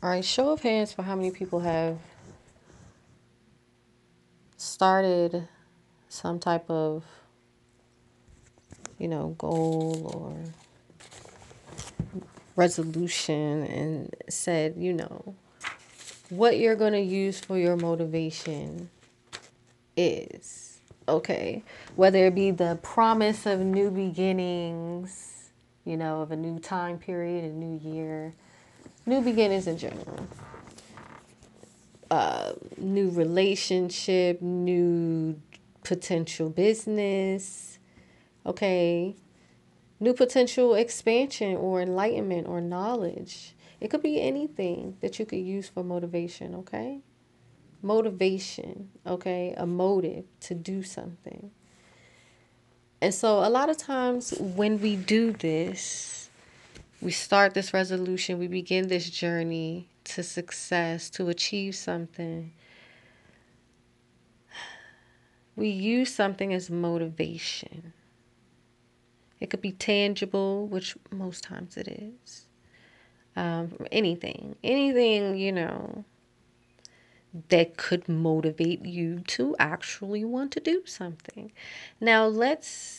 All right, show of hands for how many people have started some type of, you know, goal or resolution and said, you know, what you're going to use for your motivation is. Okay. Whether it be the promise of new beginnings, you know, of a new time period, a new year, new beginnings in general. Uh, new relationship, new potential business, okay, new potential expansion or enlightenment or knowledge. It could be anything that you could use for motivation, okay? Motivation, okay? A motive to do something. And so, a lot of times when we do this, we start this resolution, we begin this journey to success, to achieve something. We use something as motivation. It could be tangible, which most times it is um, anything, anything, you know, that could motivate you to actually want to do something. Now, let's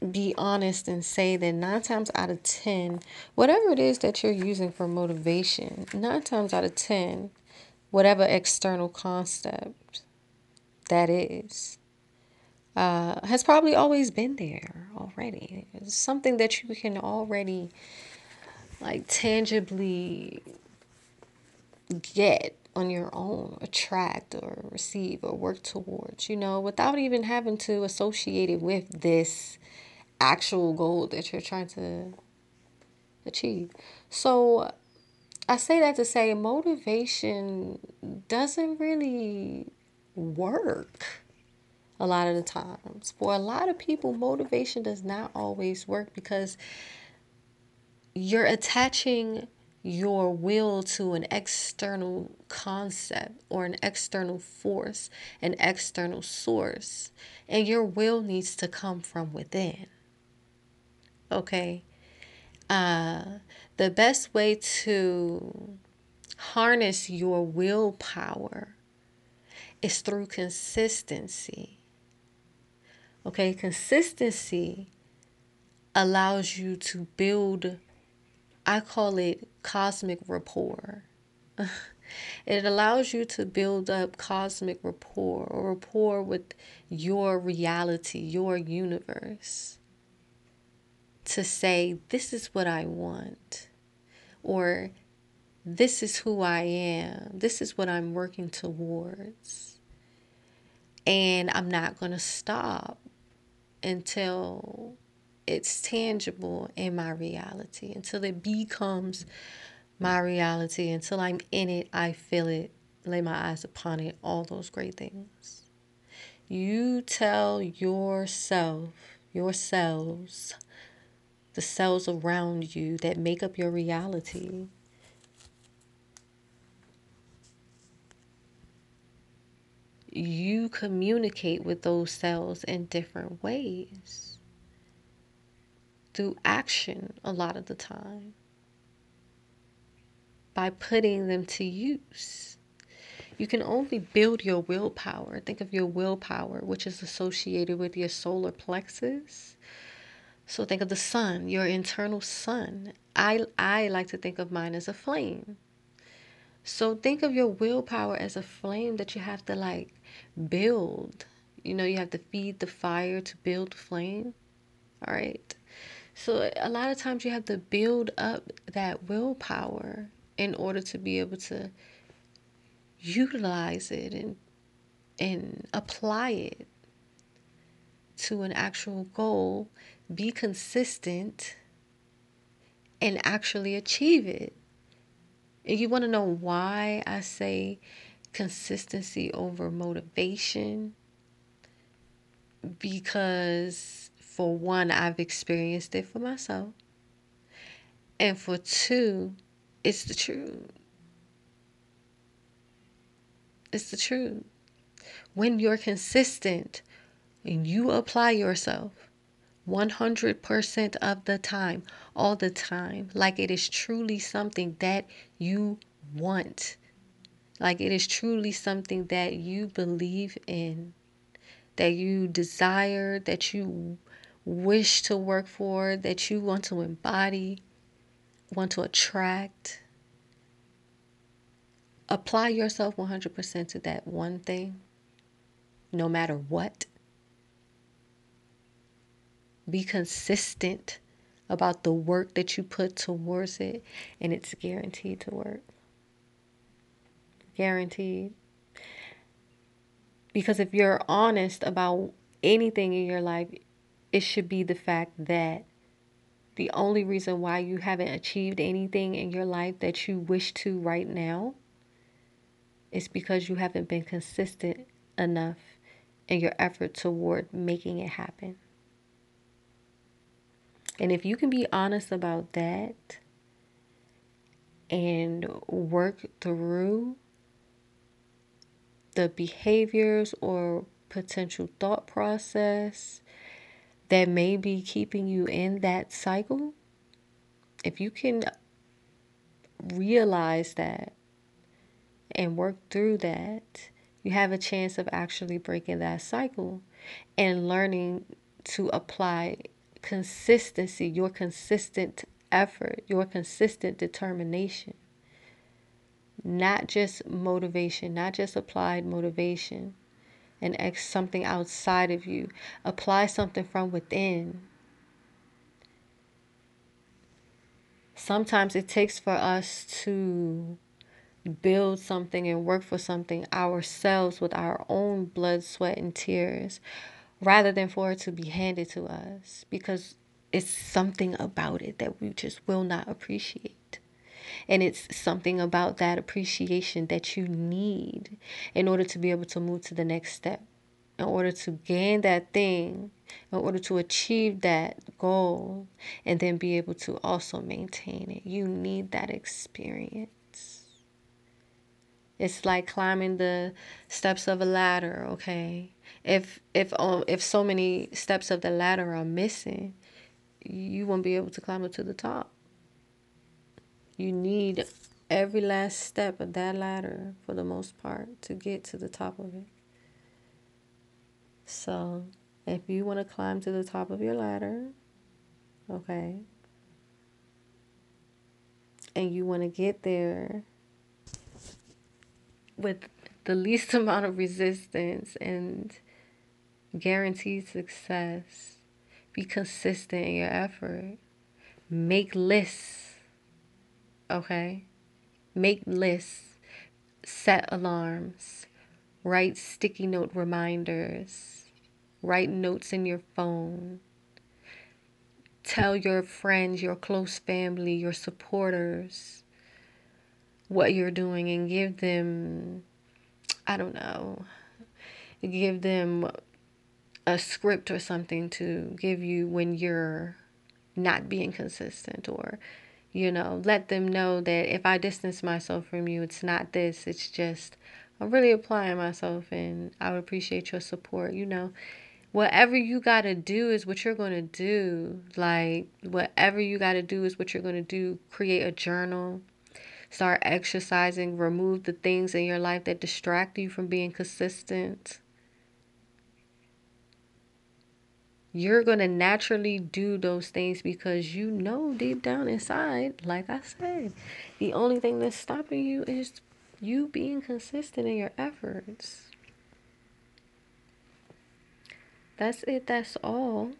be honest and say that nine times out of 10, whatever it is that you're using for motivation, nine times out of 10, whatever external concept that is, uh, has probably always been there already. It's something that you can already like tangibly get on your own, attract or receive or work towards, you know, without even having to associate it with this actual goal that you're trying to achieve. So I say that to say motivation doesn't really work a lot of the times. For a lot of people, motivation does not always work because you're attaching your will to an external concept or an external force, an external source, and your will needs to come from within. Okay? Uh, the best way to harness your willpower is through consistency. Okay, consistency allows you to build I call it cosmic rapport. it allows you to build up cosmic rapport or rapport with your reality, your universe. To say, this is what I want, or this is who I am, this is what I'm working towards. And I'm not going to stop until it's tangible in my reality, until it becomes my reality, until I'm in it, I feel it, lay my eyes upon it, all those great things. You tell yourself, yourselves, the cells around you that make up your reality. You communicate with those cells in different ways through action a lot of the time by putting them to use. You can only build your willpower. Think of your willpower, which is associated with your solar plexus. So think of the sun, your internal sun. I, I like to think of mine as a flame. So think of your willpower as a flame that you have to like build. You know, you have to feed the fire to build flame. All right. So a lot of times you have to build up that willpower in order to be able to utilize it and and apply it to an actual goal, be consistent and actually achieve it. And you want to know why I say consistency over motivation? Because for one, I've experienced it for myself. And for two, it's the truth. It's the truth. When you're consistent and you apply yourself 100% of the time, all the time, like it is truly something that you want. Like it is truly something that you believe in, that you desire, that you wish to work for, that you want to embody, want to attract. Apply yourself 100% to that one thing, no matter what. Be consistent about the work that you put towards it, and it's guaranteed to work. Guaranteed. Because if you're honest about anything in your life, it should be the fact that the only reason why you haven't achieved anything in your life that you wish to right now is because you haven't been consistent enough in your effort toward making it happen. And if you can be honest about that and work through the behaviors or potential thought process that may be keeping you in that cycle, if you can realize that and work through that, you have a chance of actually breaking that cycle and learning to apply consistency, your consistent effort, your consistent determination. Not just motivation, not just applied motivation and ex- something outside of you. Apply something from within. Sometimes it takes for us to build something and work for something ourselves with our own blood, sweat, and tears rather than for it to be handed to us because it's something about it that we just will not appreciate. And it's something about that appreciation that you need in order to be able to move to the next step, in order to gain that thing, in order to achieve that goal, and then be able to also maintain it. You need that experience. It's like climbing the steps of a ladder, okay? If if um, if so many steps of the ladder are missing, you won't be able to climb up to the top. You need every last step of that ladder for the most part to get to the top of it. So, if you want to climb to the top of your ladder, okay, and you want to get there with the least amount of resistance and guaranteed success. Be consistent in your effort. Make lists. Okay? Make lists. Set alarms. Write sticky note reminders. Write notes in your phone. Tell your friends, your close family, your supporters what you're doing and give them, I don't know, give them a script or something to give you when you're not being consistent or you know let them know that if i distance myself from you it's not this it's just i'm really applying myself and i would appreciate your support you know. Whatever you got to do is what you're going to do like whatever you got to do is what you're going to do create a journal start exercising remove the things in your life that distract you from being consistent you're going to naturally do those things because you know deep down inside, like I said, the only thing that's stopping you is you being consistent in your efforts. That's it, that's all.